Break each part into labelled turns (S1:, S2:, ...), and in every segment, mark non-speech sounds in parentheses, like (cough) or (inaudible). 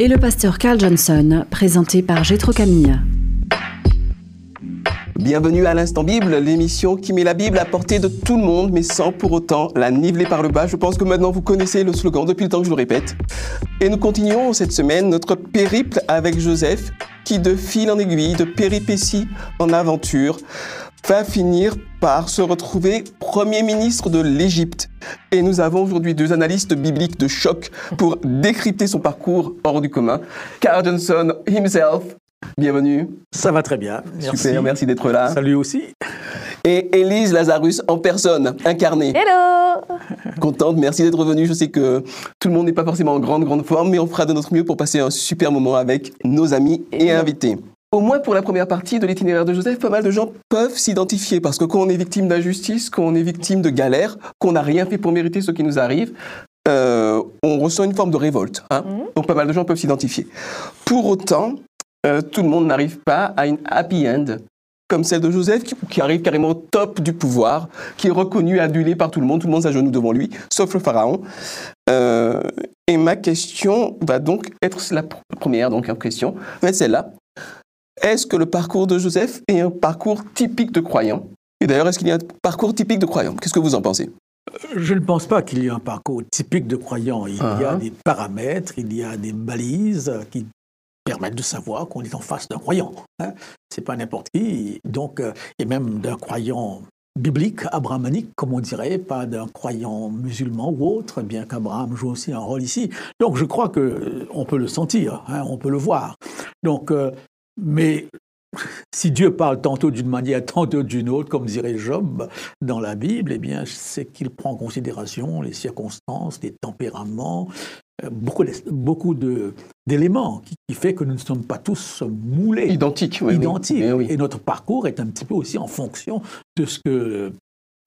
S1: et le pasteur Carl Johnson, présenté par Gétro Camille.
S2: Bienvenue à l'Instant Bible, l'émission qui met la Bible à portée de tout le monde, mais sans pour autant la niveler par le bas. Je pense que maintenant vous connaissez le slogan depuis le temps que je le répète. Et nous continuons cette semaine notre périple avec Joseph, qui de fil en aiguille, de péripétie en aventure, va finir par se retrouver Premier ministre de l'Égypte. Et nous avons aujourd'hui deux analystes bibliques de choc pour décrypter son parcours hors du commun. Carl Johnson himself, bienvenue.
S3: Ça va très bien. Merci.
S2: Super, merci d'être là.
S3: Salut aussi.
S2: Et Élise Lazarus en personne, incarnée.
S4: Hello
S2: Contente, merci d'être venue. Je sais que tout le monde n'est pas forcément en grande, grande forme, mais on fera de notre mieux pour passer un super moment avec nos amis et invités. Au moins pour la première partie de l'itinéraire de Joseph, pas mal de gens peuvent s'identifier parce que quand on est victime d'injustice, quand on est victime de galère, qu'on n'a rien fait pour mériter ce qui nous arrive, euh, on ressent une forme de révolte. Hein Donc pas mal de gens peuvent s'identifier. Pour autant, euh, tout le monde n'arrive pas à une happy end comme celle de Joseph, qui, qui arrive carrément au top du pouvoir, qui est reconnu, adulé par tout le monde, tout le monde s'agenouille devant lui, sauf le pharaon. Euh, et ma question va donc être la pr- première donc en question, être celle-là. Est-ce que le parcours de Joseph est un parcours typique de croyant? Et d'ailleurs, est-ce qu'il y a un parcours typique de croyant? Qu'est-ce que vous en pensez?
S3: Je ne pense pas qu'il y ait un parcours typique de croyant. Il y a
S2: Ah.
S3: des paramètres, il y a des balises qui permettent de savoir qu'on est en face d'un croyant. Hein. C'est pas n'importe qui. Donc, euh, et même d'un croyant biblique, abrahamique, comme on dirait, pas d'un croyant musulman ou autre, bien qu'Abraham joue aussi un rôle ici. Donc, je crois que euh, on peut le sentir, hein, on peut le voir. Donc, euh, mais si Dieu parle tantôt d'une manière, tantôt d'une autre, comme dirait Job dans la Bible, eh bien, c'est qu'il prend en considération les circonstances, les tempéraments, euh, beaucoup, beaucoup de- d'éléments qui, qui fait que nous ne sommes pas tous moulés,
S2: Identique, oui.
S3: identiques.
S2: Eh oui.
S3: Et notre parcours est un petit peu aussi en fonction de ce que,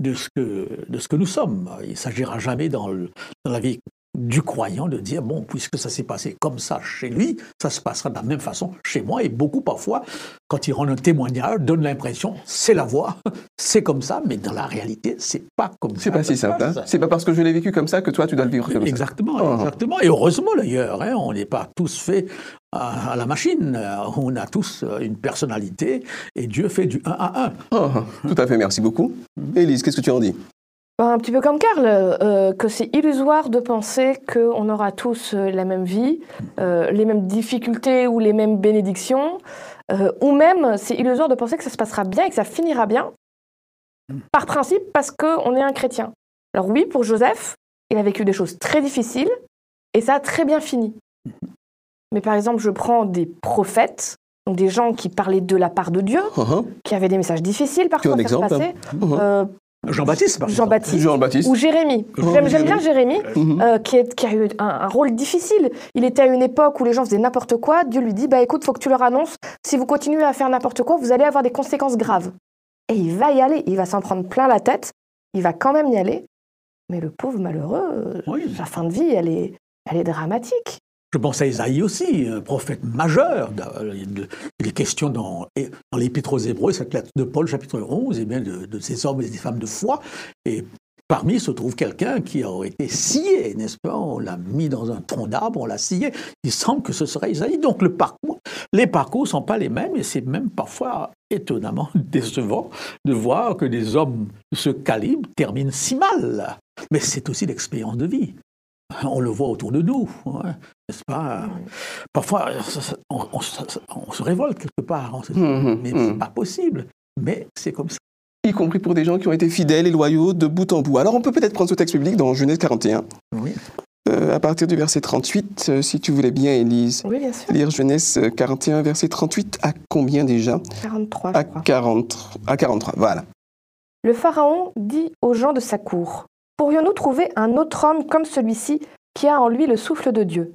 S3: de ce que, de ce que nous sommes. Il ne s'agira jamais dans, le- dans la vie du croyant de dire, bon, puisque ça s'est passé comme ça chez lui, ça se passera de la même façon chez moi. Et beaucoup, parfois, quand ils rendent un témoignage, donnent l'impression, c'est la voie, (laughs) c'est comme ça, mais dans la réalité, c'est pas comme ça.
S2: C'est pas si simple. hein. C'est pas parce que je l'ai vécu comme ça que toi, tu dois le vivre comme ça.
S3: Exactement,
S2: Oh.
S3: exactement. Et heureusement d'ailleurs, hein, on n'est pas tous faits à, à la machine. Euh, On a tous euh, une personnalité et Dieu fait du 1 à 1.
S2: Oh, tout à fait, merci beaucoup. Élise, qu'est-ce que tu en dis?
S4: Ben, Un petit peu comme Karl, euh, que c'est illusoire de penser qu'on aura tous euh, la même vie, euh, les mêmes difficultés ou les mêmes bénédictions, ou même c'est illusoire de penser que ça se passera bien et que ça finira bien, par principe parce qu'on est un chrétien. Alors oui, pour Joseph, il a vécu des choses très difficiles et ça a très bien fini. Mais par exemple, je prends des prophètes, donc des gens qui parlaient de la part de Dieu,
S2: oh.
S4: qui avaient des messages difficiles parfois à faire
S2: exemple
S4: passer.
S2: Mhm.
S4: Euh,
S3: Jean-Baptiste, par.
S4: Jean-Baptiste
S2: Jean-Baptiste.
S4: ou Jérémie.
S2: Oh,
S4: J'aime j'aime bien
S2: Jérémie.
S4: Jérémie,
S2: Mhm.
S4: euh, qui, est- qui a eu un, un rôle difficile. Il était à une époque où les gens faisaient n'importe quoi. Dieu lui dit bah écoute, faut que tu leur annonces. Si vous continuez à faire n'importe quoi, vous allez avoir des conséquences graves. Et il va y aller. Il va s'en prendre plein la tête. Il va quand même y aller. Mais le pauvre malheureux,
S3: Oui.
S4: sa fin de vie, elle est, elle est dramatique.
S3: Je pense à Isaïe aussi, un prophète majeur. Il est question dans, dans l'Épître aux Hébreux, cette lettre de Paul, chapitre 11, et bien de, ces hommes et des femmes de foi. Et parmi se trouve quelqu'un qui a été scié, n'est-ce pas? On l'a mis dans un tronc d'arbre, on l'a scié. Il semble que ce serait Isaïe. Donc le parcours, les parcours ne sont pas les mêmes, et c'est même parfois étonnamment (laughs) décevant de voir que des hommes de ce calibre terminent si mal. Mais c'est aussi l'expérience de vie. On le voit autour de nous, hein, n'est-ce pas? Parfois, on, se révolte quelque part, on se dit,
S2: Mhm,
S3: mais
S2: mhm.
S3: c'est pas possible. Mais c'est comme ça.
S2: Y compris pour des gens qui ont été fidèles et loyaux de bout en bout. Alors on peut peut-être prendre ce texte biblique dans Genèse 41,
S3: Oui.
S2: euh, à partir du verset 38, euh, si tu voulais bien, Élise.
S4: Oui, bien sûr.
S2: Lire Genèse euh, 41, verset 38, à combien déjà?
S4: 43, je
S2: à,
S4: crois.
S2: 40, à 43, voilà.
S4: Le Pharaon dit aux gens de sa cour Pourrions-nous trouver un autre homme comme celui-ci qui a en lui le souffle de Dieu?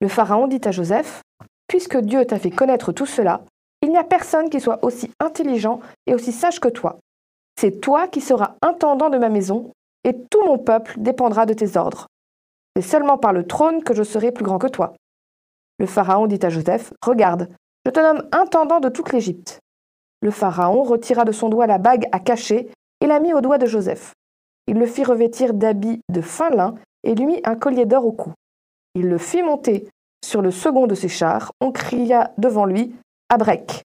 S4: Le Pharaon dit à Joseph, Puisque Dieu t'a fait connaître tout cela, il n'y a personne qui soit aussi intelligent et aussi sage que toi. C'est toi qui seras intendant de ma maison, et tout mon peuple dépendra de tes ordres. C'est seulement par le trône que je serai plus grand que toi. Le Pharaon dit à Joseph, Regarde, je te nomme intendant de toute l'Égypte. Le Pharaon retira de son doigt la bague à cacher et la mit au doigt de Joseph. Il le fit revêtir d'habits de fin lin et lui mit un collier d'or au cou. Il le fit monter sur le second de ses chars. On cria devant lui Abrek.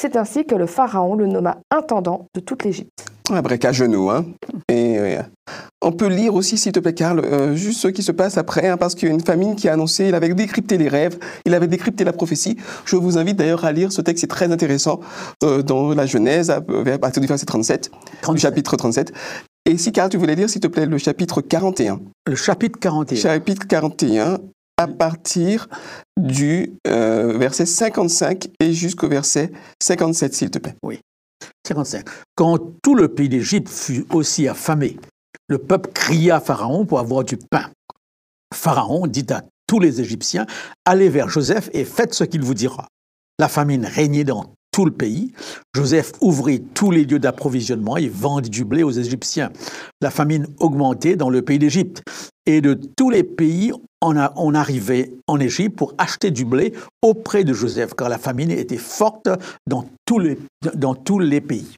S4: C'est ainsi que le Pharaon le nomma intendant de toute l'Égypte.
S2: Abrek à genoux, hein. Et on peut lire aussi, s'il te plaît, Karl, euh, juste ce qui se passe après, hein, parce qu'il y a une famine qui a annoncé, il avait décrypté les rêves, il avait décrypté la prophétie. Je vous invite d'ailleurs à lire ce texte, c'est très intéressant, euh, dans la Genèse, à, à partir du verset 37,
S3: 37.
S2: du chapitre 37. Et si, Karl, tu voulais lire, s'il te plaît, le chapitre 41.
S3: Le chapitre 41.
S2: Chapitre 41, à partir du euh, verset 55 et jusqu'au verset 57, s'il te plaît.
S3: 55. Quand tout le pays d'Égypte fut aussi affamé, le peuple cria à Pharaon pour avoir du pain. Pharaon dit à tous les Égyptiens, allez vers Joseph et faites ce qu'il vous dira. La famine régnait dans le pays. Joseph ouvrit tous les lieux d'approvisionnement et vendit du blé aux Égyptiens. La famine augmentait dans le pays d'Égypte. Et de tous les pays, on, arrivait en Égypte pour acheter du blé auprès de Joseph, car la famine était forte dans dans tous les pays.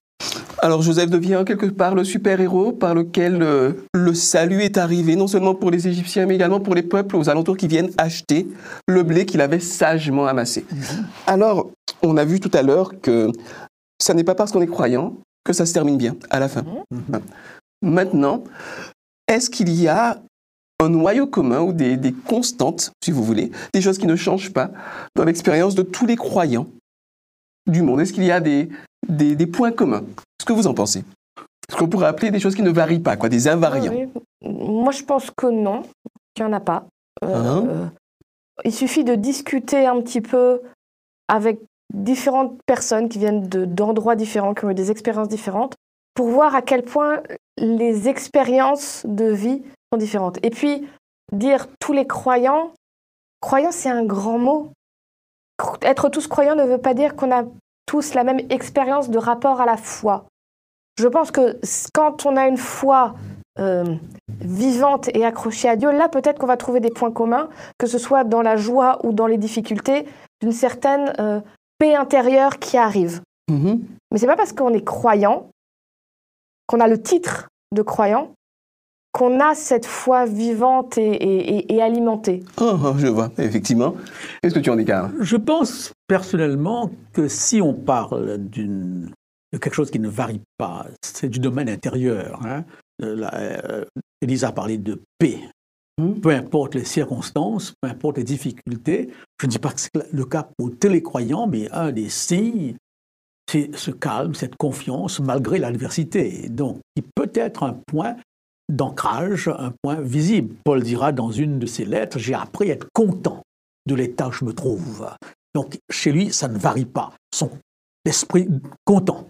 S2: Alors Joseph devient quelque part le super-héros par lequel euh, le salut est arrivé, non seulement pour les Égyptiens, mais également pour les peuples aux alentours qui viennent acheter le blé qu'il avait sagement amassé. Alors, on a vu tout à l'heure que ça n'est pas parce qu'on est croyant que ça se termine bien à la fin. Maintenant, est-ce qu'il y a un noyau commun ou des, des constantes, si vous voulez, des choses qui ne changent pas dans l'expérience de tous les croyants du monde? Est-ce qu'il y a des, des, des points communs Ce que vous en pensez? Ce qu'on pourrait appeler des choses qui ne varient pas, quoi, des invariants?
S4: Oui. Moi, je pense que non, qu'il n'y en a pas. Euh,
S2: Hein?
S4: euh, il suffit de discuter un petit peu avec différentes personnes qui viennent de- d'endroits différents, qui ont eu des expériences différentes, pour voir à quel point les expériences de vie sont différentes. Et puis, dire tous les croyants, croyants, c'est un grand mot. Être tous croyants ne veut pas dire qu'on a tous la même expérience de rapport à la foi. Je pense que quand on a une foi euh, vivante et accrochée à Dieu, là peut-être qu'on va trouver des points communs, que ce soit dans la joie ou dans les difficultés, d'une certaine euh, paix intérieure qui arrive.
S2: Mhm.
S4: Mais c'est pas parce qu'on est croyant, qu'on a le titre de croyant, qu'on a cette foi vivante et, et- et- et alimentée.
S2: Oh, oh, je vois, effectivement. Qu'est-ce que tu en dis, Karl?
S3: Je pense personnellement que si on parle d'une- de quelque chose qui ne varie pas, c'est du domaine intérieur. Hein. Euh, la- euh, Élise a parlé de paix.
S2: Mhm.
S3: Peu importe les circonstances, peu importe les difficultés, je ne dis pas que c'est le cas pour tous les croyants, mais un des signes, c'est ce calme, cette confiance malgré l'adversité. Donc, qui peut être un point d'ancrage, un point visible. Paul dira dans une de ses lettres, j'ai appris à être content de l'état où je me trouve. Donc, chez lui, ça ne varie pas. Son esprit content.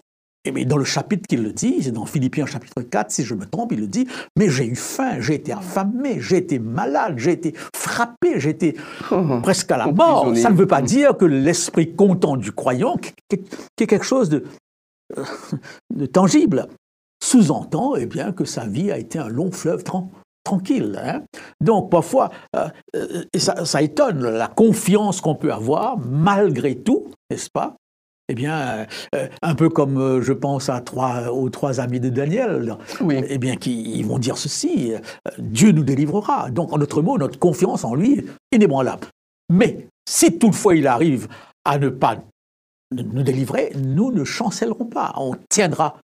S3: Et mais dans le chapitre qu'il le dit, c'est dans Philippiens chapitre 4, si je me trompe, il le dit, mais j'ai eu faim, j'ai été affamé, j'ai été malade, j'ai été frappé, j'ai été
S2: Oh,
S3: presque à la mort. Ça ne veut pas dire que l'esprit content du croyant, qui est quelque chose de, euh, (laughs) de tangible, sous-entend eh bien, que sa vie a été un long fleuve tran- tranquille. hein. Donc parfois, euh, euh, ça, ça étonne la confiance qu'on peut avoir malgré tout, n'est-ce pas? Eh bien, euh, un peu comme je pense à trois, aux trois amis de Daniel,
S2: Oui.
S3: eh bien, qui ils vont dire ceci Dieu nous délivrera. Donc, en d'autres mots, notre confiance en lui est inébranlable. Mais si toutefois il arrive à ne pas nous délivrer, nous ne chancellerons pas. On tiendra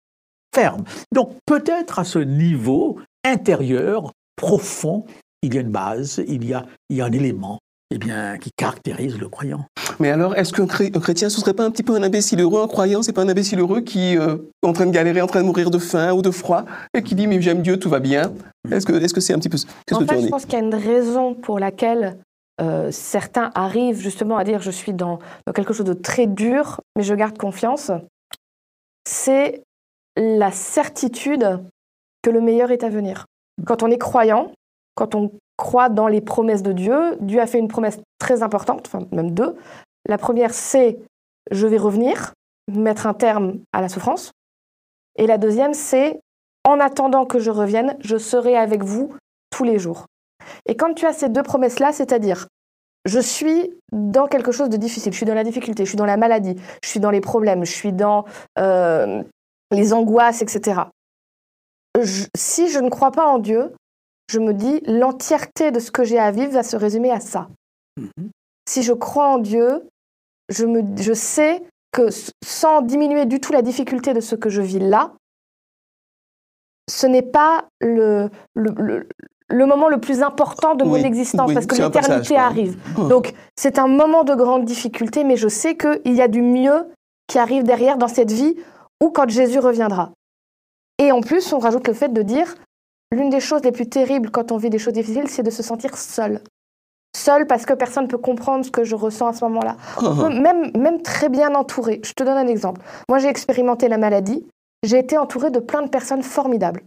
S3: ferme. Donc, peut-être à ce niveau intérieur, profond, il y a une base, il y a, il y a un élément eh bien, qui caractérise le croyant.
S2: Mais alors, est-ce qu'un chré- un chrétien, ce serait pas un petit peu un imbécile heureux Un croyant, c'est pas un imbécile heureux qui euh, est en train de galérer, en train de mourir de faim ou de froid, et qui dit, mais j'aime Dieu, tout va bien? Est-ce que est-ce que c'est un petit peu...
S4: En
S2: que tu
S4: fait,
S2: en
S4: je pense qu'il y a une raison pour laquelle euh, certains arrivent justement à dire je suis dans, dans quelque chose de très dur, mais je garde confiance. C'est la certitude que le meilleur est à venir. Quand on est croyant, quand on crois dans les promesses de Dieu. Dieu a fait une promesse très importante, enfin même deux. La première, c'est je vais revenir, mettre un terme à la souffrance. Et la deuxième, c'est en attendant que je revienne, je serai avec vous tous les jours. Et quand tu as ces deux promesses-là, c'est-à-dire je suis dans quelque chose de difficile, je suis dans la difficulté, je suis dans la maladie, je suis dans les problèmes, je suis dans euh, les angoisses, etc. si je ne crois pas en Dieu, je me dis l'entièreté de ce que j'ai à vivre va se résumer à ça. Mm-hmm. Si je crois en Dieu, je, me, je sais que sans diminuer du tout la difficulté de ce que je vis là, ce n'est pas le, le, le, moment le plus important de mon existence parce que l'éternité arrive. Hum. Donc c'est un moment de grande difficulté, mais je sais qu'il y a du mieux qui arrive derrière dans cette vie ou quand Jésus reviendra. Et en plus, on rajoute le fait de dire, l'une des choses les plus terribles quand on vit des choses difficiles, c'est de se sentir seul seule parce que personne ne peut comprendre ce que je ressens à ce moment-là. (laughs) même, même très bien entourée. Je te donne un exemple. Moi, j'ai expérimenté la maladie. J'ai été entourée de plein de personnes formidables.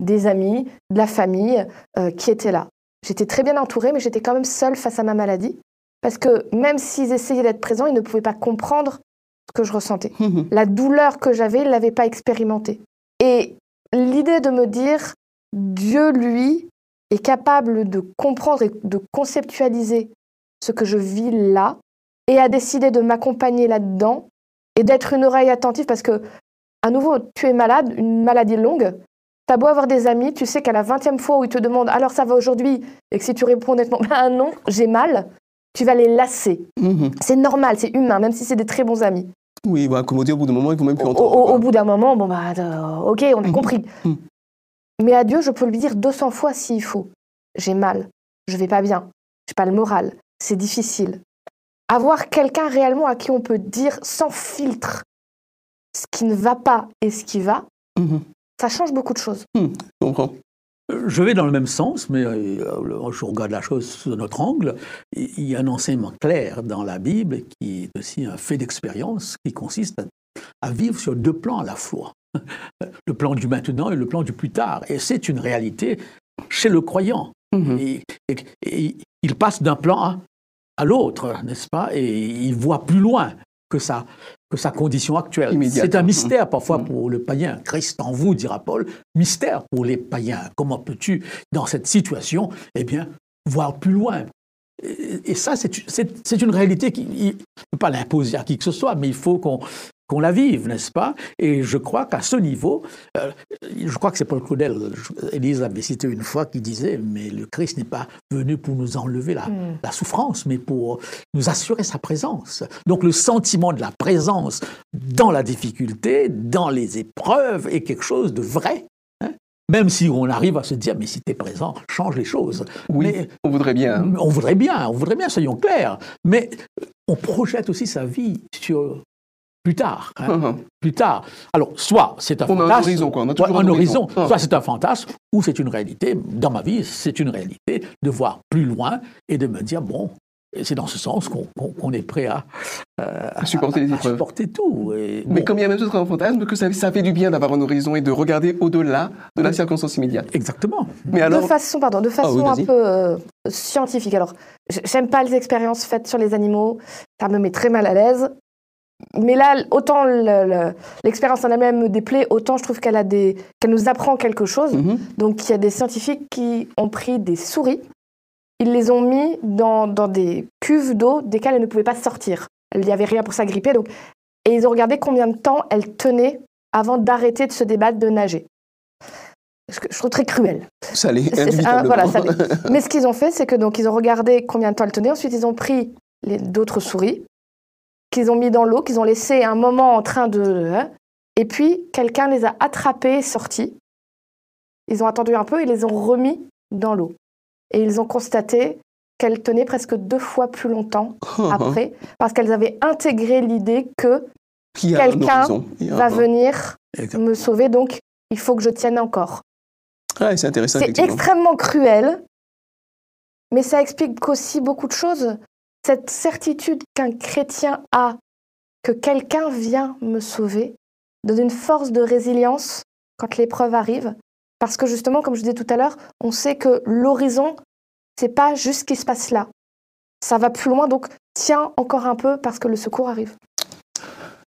S4: Des amis, de la famille euh, qui étaient là. J'étais très bien entourée, mais j'étais quand même seule face à ma maladie. Parce que même s'ils essayaient d'être présents, ils ne pouvaient pas comprendre ce que je ressentais. (laughs) La douleur que j'avais, ils ne l'avaient pas expérimentée. Et l'idée de me dire, Dieu, lui, est capable de comprendre et de conceptualiser ce que je vis là et a décidé de m'accompagner là-dedans et d'être une oreille attentive parce que, à nouveau, tu es malade, une maladie longue. Tu as beau avoir des amis, tu sais qu'à la 20e fois où ils te demandent alors ça va aujourd'hui? Et que si tu réponds honnêtement ben (laughs) non, j'ai mal, tu vas les lasser. Mhm. C'est normal, c'est humain, même si c'est des très bons amis.
S2: Oui, bah, comme au bout d'un moment, ils vont même plus entendre.
S4: Au, bout d'un moment, bon, bah, euh, ok, on a mhm. compris. Mhm. Mais à Dieu, je peux lui dire 200 fois s'il faut. J'ai mal, je vais pas bien, j'ai pas le moral, c'est difficile. Avoir quelqu'un réellement à qui on peut dire sans filtre ce qui ne va pas et ce qui va, mhm. ça change beaucoup de choses.
S2: Mhm, je comprends.
S3: Je vais dans le même sens, mais euh, je regarde la chose sous notre angle. Il y a un enseignement clair dans la Bible qui est aussi un fait d'expérience qui consiste à, vivre sur deux plans à la fois (laughs) le plan du maintenant et le plan du plus tard. Et c'est une réalité chez le croyant. Mhm. Et, il passe d'un plan à, l'autre, n'est-ce pas? Et il voit plus loin que sa, que sa condition actuelle. C'est un mystère parfois mhm. pour le païen. Christ en vous, dira Paul, mystère pour les païens. Comment peux-tu, dans cette situation, eh bien, voir plus loin? Et, ça, c'est une réalité qui ne peut pas l'imposer à qui que ce soit, mais il faut qu'on qu'on la vive, n'est-ce pas? Et je crois qu'à ce niveau, euh, je crois que c'est Paul Claudel, Élise avait cité une fois, qui disait, mais le Christ n'est pas venu pour nous enlever la, hmm. la, souffrance, mais pour nous assurer sa présence. Donc le sentiment de la présence dans la difficulté, dans les épreuves, est quelque chose de vrai. Hein. même si on arrive à se dire, mais si tu es présent, change les choses.
S2: Oui, on voudrait bien. Hein.
S3: On voudrait bien, on voudrait bien, soyons clairs. Mais on projette aussi sa vie sur plus tard. Hein. Uh-huh. Plus tard. Alors, soit c'est un
S2: on
S3: fantasme.
S2: A un horizon, quoi. On a toujours
S3: un, horizon. Uh-huh. Soit c'est un fantasme, ou c'est une réalité. Dans ma vie, c'est une réalité de voir plus loin et de me dire, bon, c'est dans ce sens qu'on est prêt à,
S2: euh, à supporter les épreuves.
S3: supporter tout.
S2: Mais comme il y a même ce un fantasme, que ça, ça, fait du bien d'avoir un horizon et de regarder au-delà de la circonstance immédiate.
S3: Exactement.
S4: Mais alors... De façon, pardon, de ah façon un peu euh, scientifique. Alors, j'aime pas les expériences faites sur les animaux. Ça me met très mal à l'aise mais là, autant l'expérience en elle-même me déplaît, autant je trouve qu'elle a des, qu'elle nous apprend quelque chose. Mhm. Donc, il y a des scientifiques qui ont pris des souris, ils les ont mis dans, dans des cuves d'eau desquelles elles ne pouvaient pas sortir. Il n'y avait rien pour s'agripper. Donc, et ils ont regardé combien de temps elles tenaient avant d'arrêter de se débattre, de nager. Je trouve très cruel.
S2: Ça l'est.
S4: Voilà, ça (laughs) Mais ce qu'ils ont fait, c'est que donc ils ont regardé combien de temps elles tenaient. Ensuite, ils ont pris d'autres souris qu'ils ont mis dans l'eau, qu'ils ont laissé un moment en train de... Hein. Et puis, quelqu'un les a attrapés et sortis. Ils ont attendu un peu et les ont remis dans l'eau. Et ils ont constaté qu'elles tenaient presque deux fois plus longtemps (laughs) après, parce qu'elles avaient intégré l'idée que quelqu'un va venir me sauver, donc il faut que je tienne encore.
S2: c'est intéressant.
S4: C'est extrêmement cruel, mais ça explique aussi beaucoup de choses cette certitude qu'un chrétien a que quelqu'un vient me sauver donne une force de résilience quand l'épreuve arrive. Parce que justement, comme je disais tout à l'heure, on sait que l'horizon c'est pas juste ce qui se passe là. Ça va plus loin, donc tiens encore un peu parce que le secours arrive.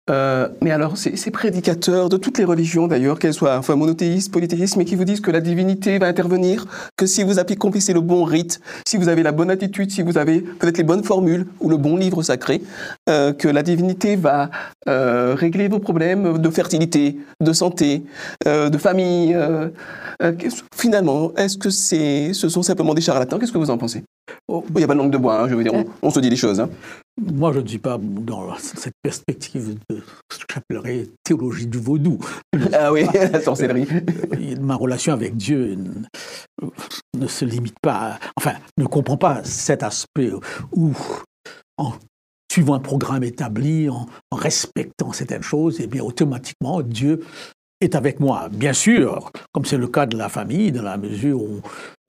S2: Euh, mais alors, ces, ces, prédicateurs de toutes les religions d'ailleurs, qu'elles soient enfin, monothéistes, polythéistes, mais qui vous disent que la divinité va intervenir, que si vous accomplissez le bon rite, si vous avez la bonne attitude, si vous avez peut-être les bonnes formules ou le bon livre sacré, euh, que la divinité va euh, régler vos problèmes de fertilité, de santé, euh, de famille. Euh, finalement, est-ce que c'est, ce sont simplement des charlatans? Qu'est-ce que vous en pensez? Oh, il n'y a pas de langue de bois, hein, je veux dire, on, on, se dit les choses. Hein.
S3: Moi, je ne suis pas dans cette perspective de ce que j'appellerais théologie du vaudou.
S2: Ah oui, (laughs) la sorcellerie.
S3: Ma relation avec Dieu ne se limite pas, à, enfin, ne comprend pas cet aspect où, en suivant un programme établi, en, en respectant certaines choses, et eh bien automatiquement, Dieu est avec moi. Bien sûr, comme c'est le cas de la famille, dans la mesure où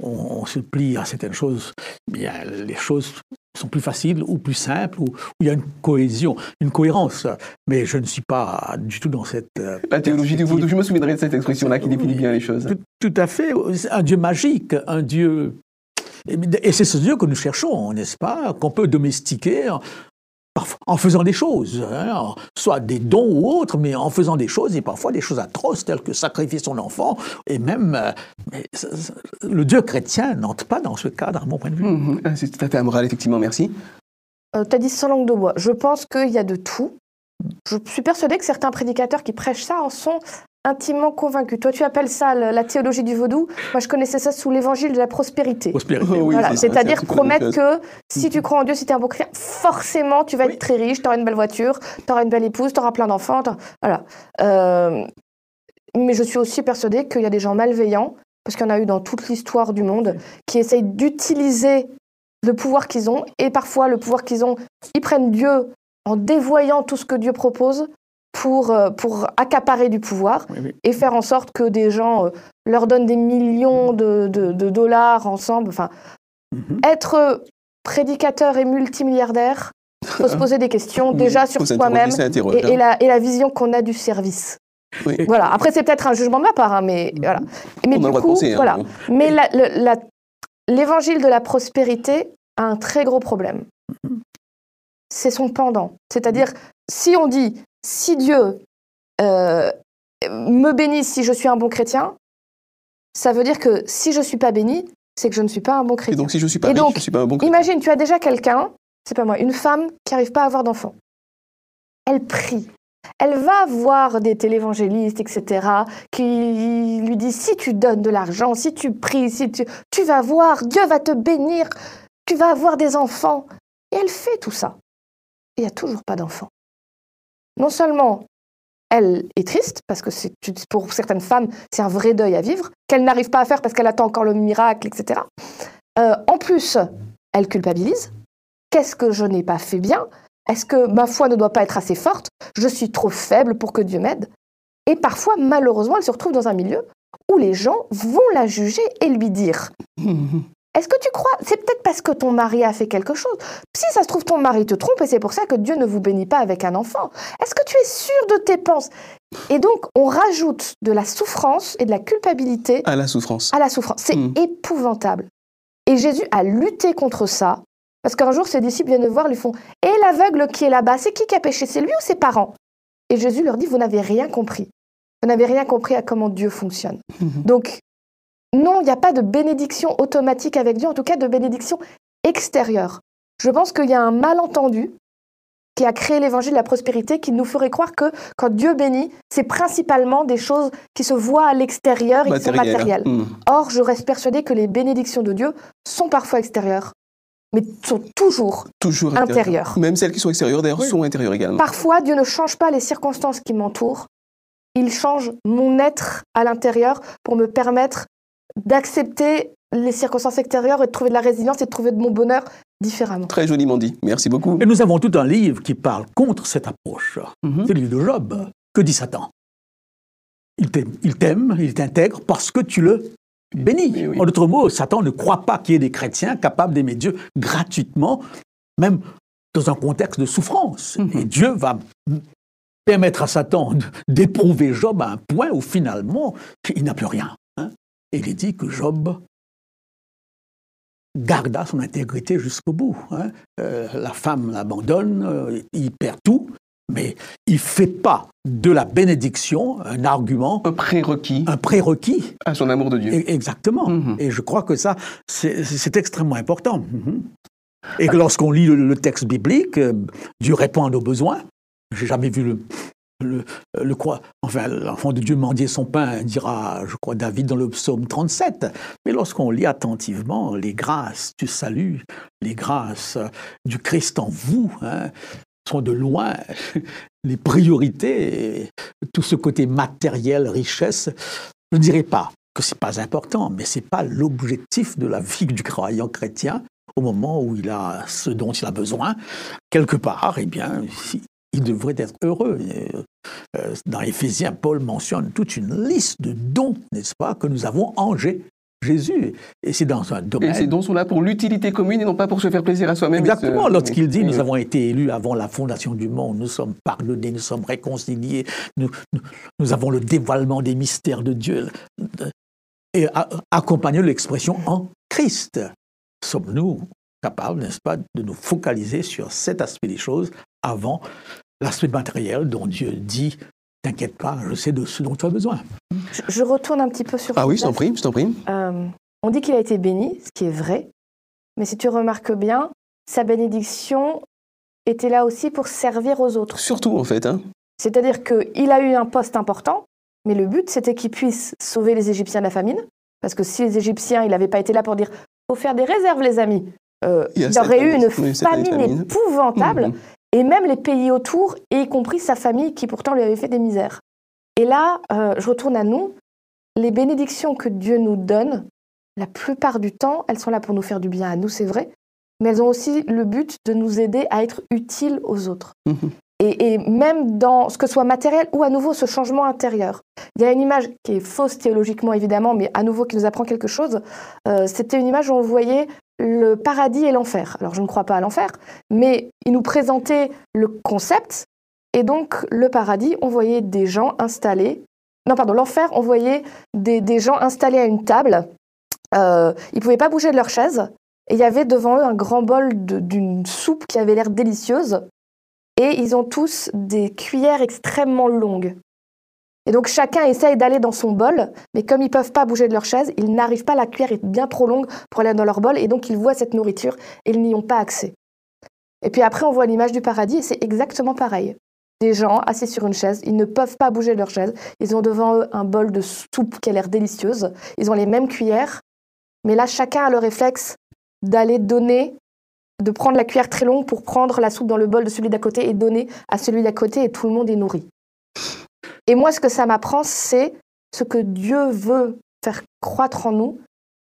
S3: on, on se plie à certaines choses, bien, les choses sont plus faciles ou plus simples, ou où il y a une cohésion, une cohérence. Mais je ne suis pas du tout dans cette... euh,
S2: La théologie du vaudou, je me souviendrai de cette expression-là qui définit bien les choses.
S3: Tout, tout à fait. Un Dieu magique, un Dieu... Et c'est ce Dieu que nous cherchons, n'est-ce pas Qu'on peut domestiquer en faisant des choses, hein, soit des dons ou autres, mais en faisant des choses, et parfois des choses atroces, telles que sacrifier son enfant, et même euh, mais, le Dieu chrétien n'entre pas dans ce cadre, à mon point de vue.
S2: Mmh, c'est tout à fait amoral, effectivement, merci.
S4: Euh, tu as dit sans langue de bois. Je pense qu'il y a de tout. Je suis persuadée que certains prédicateurs qui prêchent ça en sont intimement convaincus. Toi, tu appelles ça la théologie du vaudou. Moi, je connaissais ça sous l'évangile de la prospérité.
S3: prospérité.
S2: Oh, oui,
S4: voilà. C'est-à-dire c'est promettre que si tu crois en Dieu, si tu es un bon chrétien, forcément, tu vas oui. être très riche, tu auras une belle voiture, tu auras une belle épouse, tu auras plein d'enfants. Voilà. Euh, mais je suis aussi persuadée qu'il y a des gens malveillants, parce qu'il y en a eu dans toute l'histoire du monde, qui essayent d'utiliser le pouvoir qu'ils ont, et parfois le pouvoir qu'ils ont, ils prennent Dieu en dévoyant tout ce que Dieu propose pour, euh, pour accaparer du pouvoir
S3: Oui, oui.
S4: et faire en sorte que des gens euh, leur donnent des millions de, de, de dollars ensemble. Enfin,
S3: Mhm.
S4: être prédicateur et multimilliardaire, (laughs) faut se poser des questions déjà sur soi-même et, et la, et la vision qu'on a du service.
S2: Oui.
S4: Voilà. Après, c'est peut-être un jugement de ma part, hein, mais voilà. Mais
S2: On a
S4: du
S2: le
S4: coup,
S2: penser, hein.
S4: voilà. Mais l'évangile de la prospérité a un très gros problème. C'est son pendant. C'est-à-dire, si on dit, si Dieu euh, me bénit si je suis un bon chrétien, ça veut dire que si je ne suis pas béni, c'est que je ne suis pas un bon
S2: Et
S4: chrétien.
S2: donc, si je suis pas je suis pas un bon chrétien.
S4: Imagine, tu as déjà quelqu'un, c'est pas moi, une femme qui n'arrive pas à avoir d'enfant. Elle prie. Elle va voir des télévangélistes, etc., qui lui disent si tu donnes de l'argent, si tu pries, si tu, tu vas voir, Dieu va te bénir, tu vas avoir des enfants. Et elle fait tout ça. Et il n'y a toujours pas d'enfant. Non seulement elle est triste, parce que pour certaines femmes, c'est un vrai deuil à vivre, qu'elle n'arrive pas à faire parce qu'elle attend encore le miracle, etc. Euh, en plus, elle culpabilise. Qu'est-ce que je n'ai pas fait bien? Est-ce que ma foi ne doit pas être assez forte? Je suis trop faible pour que Dieu m'aide. Et parfois, malheureusement, elle se retrouve dans un milieu où les gens vont la juger et lui dire (laughs) Est-ce que tu crois C'est peut-être parce que ton mari a fait quelque chose. Si ça se trouve, ton mari te trompe et c'est pour ça que Dieu ne vous bénit pas avec un enfant. Est-ce que tu es sûr de tes pensées Et donc, on rajoute de la souffrance et de la culpabilité
S2: À la souffrance.
S4: à la souffrance. C'est
S2: Mm.
S4: épouvantable. Et Jésus a lutté contre ça. Parce qu'un jour, ses disciples viennent le voir, lui font Et l'aveugle qui est là-bas, c'est qui qui a péché? C'est lui ou ses parents Et Jésus leur dit Vous n'avez rien compris. Vous n'avez rien compris à comment Dieu fonctionne. (laughs) Donc, non, il n'y a pas de bénédiction automatique avec Dieu, en tout cas de bénédiction extérieure. Je pense qu'il y a un malentendu qui a créé l'évangile de la prospérité qui nous ferait croire que quand Dieu bénit, c'est principalement des choses qui se voient à l'extérieur et qui sont matérielles.
S2: Mm.
S4: Or, je reste persuadée que les bénédictions de Dieu sont parfois extérieures, mais sont toujours.
S2: Toujours
S4: Intérieur.
S2: Même celles qui sont extérieures, d'ailleurs,
S3: Oui.
S2: sont intérieures également.
S4: Parfois, Dieu ne change pas les circonstances qui m'entourent. Il change mon être à l'intérieur pour me permettre d'accepter les circonstances extérieures et de trouver de la résilience et de trouver de mon bonheur différemment.
S2: Très joliment dit. Merci beaucoup.
S3: Et nous avons tout un livre qui parle contre cette approche.
S2: Mhm.
S3: C'est le livre de Job. Que dit Satan? Il t'aime, il t'aime, il t'intègre parce que tu le bénis.
S2: Oui, oui.
S3: En d'autres mots, Satan ne croit pas qu'il y ait des chrétiens capables d'aimer Dieu gratuitement, même dans un contexte de souffrance.
S2: Mhm.
S3: Et Dieu va permettre à Satan d'éprouver Job à un point où finalement il n'a plus rien. Il est dit que Job garda son intégrité jusqu'au bout. hein. Euh, la femme l'abandonne, euh, il perd tout, mais il ne fait pas de la bénédiction un argument,
S2: Un prérequis
S3: un prérequis.
S2: à son amour de Dieu.
S3: E- Exactement.
S2: Mhm.
S3: Et je crois que ça, c'est extrêmement important. Mhm. Et que lorsqu'on lit le, le texte biblique, euh, Dieu répond à nos besoins. J'ai jamais vu le, le, le. Enfin, l'enfant de Dieu mendier son pain, dira, je crois, David dans le psaume 37. Mais lorsqu'on lit attentivement les grâces du salut, les grâces euh, du Christ en vous, hein, sont de loin (laughs) les priorités, tout ce côté matériel, richesse. Je ne dirais pas que c'est pas important, mais c'est pas l'objectif de la vie du croyant chrétien au moment où il a ce dont il a besoin. Quelque part, eh bien, il devrait être heureux. Et, euh, Dans Éphésiens, Paul mentionne toute une liste de dons, n'est-ce pas, que nous avons en Jé- Jésus. Et c'est dans un
S2: Et
S3: domaine.
S2: ces dons sont là pour l'utilité commune et non pas pour se faire plaisir à soi-même. et
S3: Exactement,
S2: se-
S3: lorsqu'il dit nous avons été élus avant la fondation du monde, nous sommes pardonnés, nous sommes réconciliés, nous, nous, nous avons le dévoilement des mystères de Dieu. Et a- accompagné de l'expression en Christ. Sommes-nous capables, n'est-ce pas, de nous focaliser sur cet aspect des choses avant l'aspect matériel dont Dieu dit T'inquiète pas, je sais de ce dont tu as besoin.
S4: Je, je retourne un petit peu sur.
S2: Ah oui, je t'en prie, je t'en prie.
S4: Euh, on dit qu'il a été béni, ce qui est vrai. Mais si tu remarques bien, sa bénédiction était là aussi pour servir aux autres.
S2: Surtout, en fait. Hein.
S4: C'est-à-dire qu'il a eu un poste important, mais le but, c'était qu'il puisse sauver les Égyptiens de la famine. Parce que si les Égyptiens, il n'avait pas été là pour dire faut faire des réserves, les amis, euh,
S2: Il y
S4: aurait eu une famine
S2: famine.
S4: épouvantable.
S2: Mhm.
S4: Et même les pays autour, et y compris sa famille qui pourtant lui avait fait des misères. Et là, euh, je retourne à nous. Les bénédictions que Dieu nous donne, la plupart du temps, elles sont là pour nous faire du bien à nous, c'est vrai, mais elles ont aussi le but de nous aider à être utiles aux autres.
S2: Mhm.
S4: Et, même dans ce que soit matériel ou à nouveau ce changement intérieur. Il y a une image qui est fausse théologiquement évidemment, mais à nouveau qui nous apprend quelque chose. Euh, C'était une image où on voyait le paradis et l'enfer. Alors je ne crois pas à l'enfer, mais il nous présentait le concept. Et donc le paradis, on voyait des gens installés. Non, pardon, l'enfer, on voyait des, gens installés à une table. Euh, ils ne pouvaient pas bouger de leur chaise. Et il y avait devant eux un grand bol d'une soupe qui avait l'air délicieuse. Et ils ont tous des cuillères extrêmement longues. Et donc chacun essaye d'aller dans son bol, mais comme ils ne peuvent pas bouger de leur chaise, ils n'arrivent pas, la cuillère est bien trop longue pour aller dans leur bol, et donc ils voient cette nourriture et ils n'y ont pas accès. Et puis après, on voit l'image du paradis, et c'est exactement pareil. Des gens assis sur une chaise, ils ne peuvent pas bouger de leur chaise, ils ont devant eux un bol de soupe qui a l'air délicieuse, ils ont les mêmes cuillères, mais là, chacun a le réflexe d'aller donner, de prendre la cuillère très longue pour prendre la soupe dans le bol de celui d'à côté et donner à celui d'à côté, et tout le monde est nourri. Et moi, ce que ça m'apprend, c'est ce que Dieu veut faire croître en nous,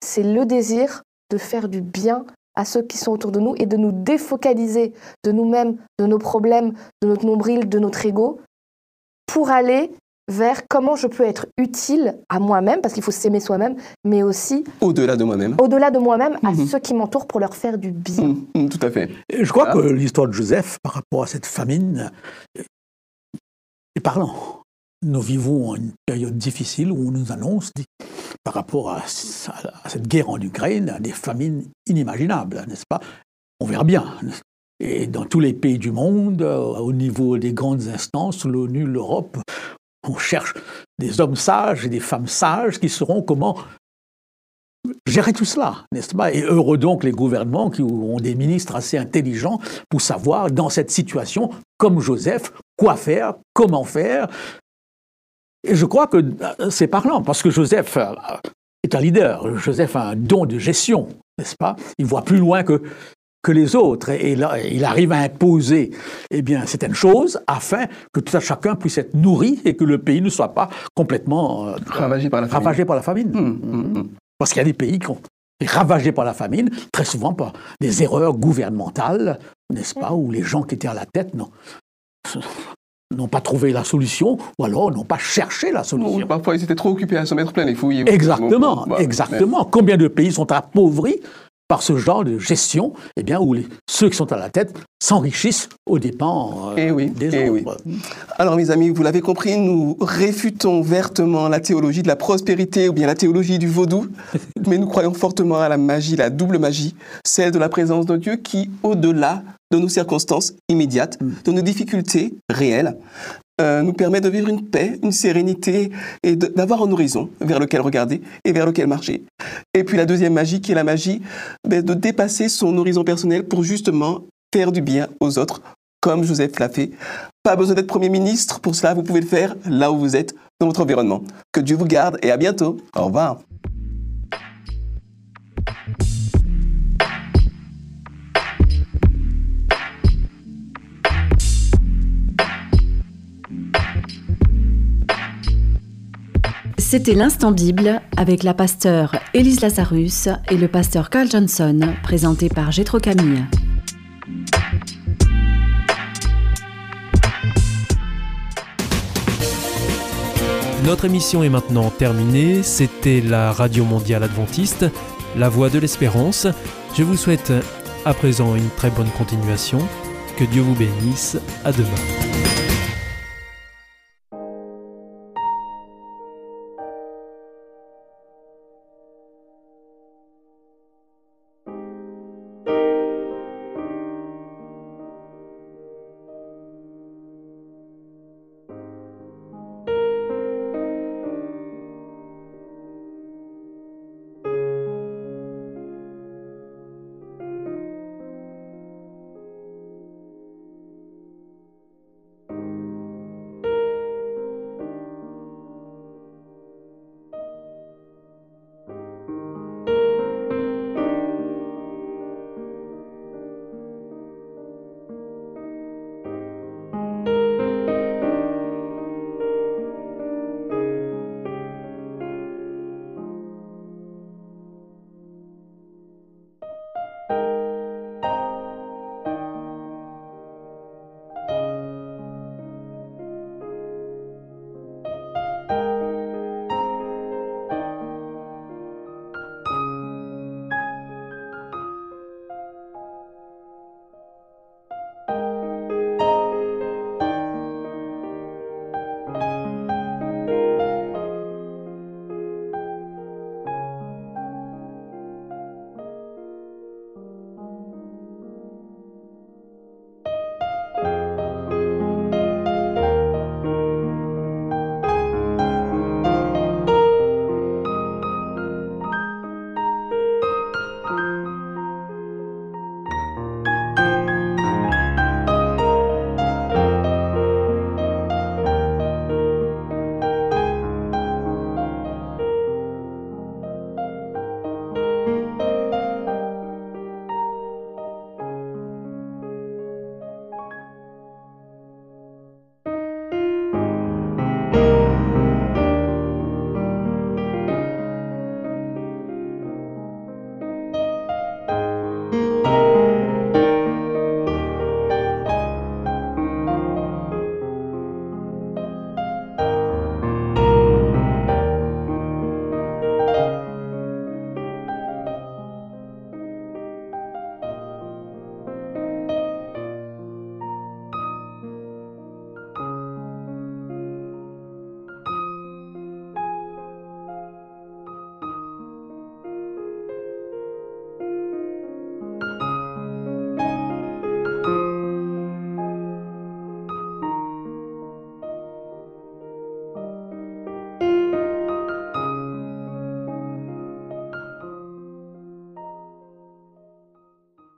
S4: c'est le désir de faire du bien à ceux qui sont autour de nous et de nous défocaliser de nous-mêmes, de nos problèmes, de notre nombril, de notre ego, pour aller vers comment je peux être utile à moi-même, parce qu'il faut s'aimer soi-même, mais aussi
S2: Au-delà de moi-même.
S4: au-delà de moi-même, à
S2: Mhm.
S4: ceux qui m'entourent pour leur faire du bien.
S2: Mm, mm, tout à fait.
S3: Et je crois
S2: Ah.
S3: que l'histoire de Joseph, par rapport à cette famine, est parlant. Nous vivons une période difficile où on nous annonce, par rapport à, à cette guerre en Ukraine, des famines inimaginables, n'est-ce pas? On verra bien. Et dans tous les pays du monde, euh, au niveau des grandes instances, l'ONU, l'Europe, on cherche des hommes sages et des femmes sages qui sauront comment gérer tout cela, n'est-ce pas? Et heureux donc les gouvernements qui ont des ministres assez intelligents pour savoir, dans cette situation, comme Joseph, quoi faire, comment faire. Et je crois que euh, c'est parlant, parce que Joseph euh, est un leader. Joseph a un don de gestion, n'est-ce pas? Il voit plus loin que, que les autres. Et là, il arrive à imposer eh bien, certaines choses afin que tout un chacun puisse être nourri et que le pays ne soit pas complètement euh,
S2: Ravagé par la famine.
S3: ravagé par la famine.
S2: Mm, mm, mm.
S3: Parce qu'il y a des pays qui ont été ravagés par la famine, très souvent par des erreurs gouvernementales, n'est-ce pas, où les gens qui étaient à la tête n'ont (laughs) n'ont pas trouvé la solution, ou alors n'ont pas cherché la
S2: Oui,
S3: solution.
S2: parfois, ils étaient trop occupés à se mettre plein les fouilles.
S3: Exactement, exactement. Combien de pays sont appauvris par ce genre de gestion, eh bien, où ceux qui sont à la tête s'enrichissent aux dépens
S2: euh, eh des eh autres. Alors, mes amis, vous l'avez compris, nous réfutons vertement la théologie de la prospérité ou bien la théologie du vaudou, (laughs) mais nous croyons fortement à la magie, la double magie, celle de la présence de Dieu qui, au-delà de nos circonstances immédiates, mm. de nos difficultés réelles, euh, nous permet de vivre une paix, une sérénité et d'avoir un horizon vers lequel regarder et vers lequel marcher. Et puis la deuxième magie qui est la magie ben, de dépasser son horizon personnel pour justement faire du bien aux autres, comme Joseph l'a fait. Pas besoin d'être Premier ministre, pour cela vous pouvez le faire là où vous êtes, dans votre environnement. Que Dieu vous garde et à bientôt. Au revoir.
S1: C'était l'instant Bible avec la pasteur Élise Lazarus et le pasteur Carl Johnson, présenté par Gétro Camille.
S5: Notre émission est maintenant terminée. C'était la Radio Mondiale Adventiste, la voix de l'espérance. Je vous souhaite à présent une très bonne continuation. Que Dieu vous bénisse. À demain.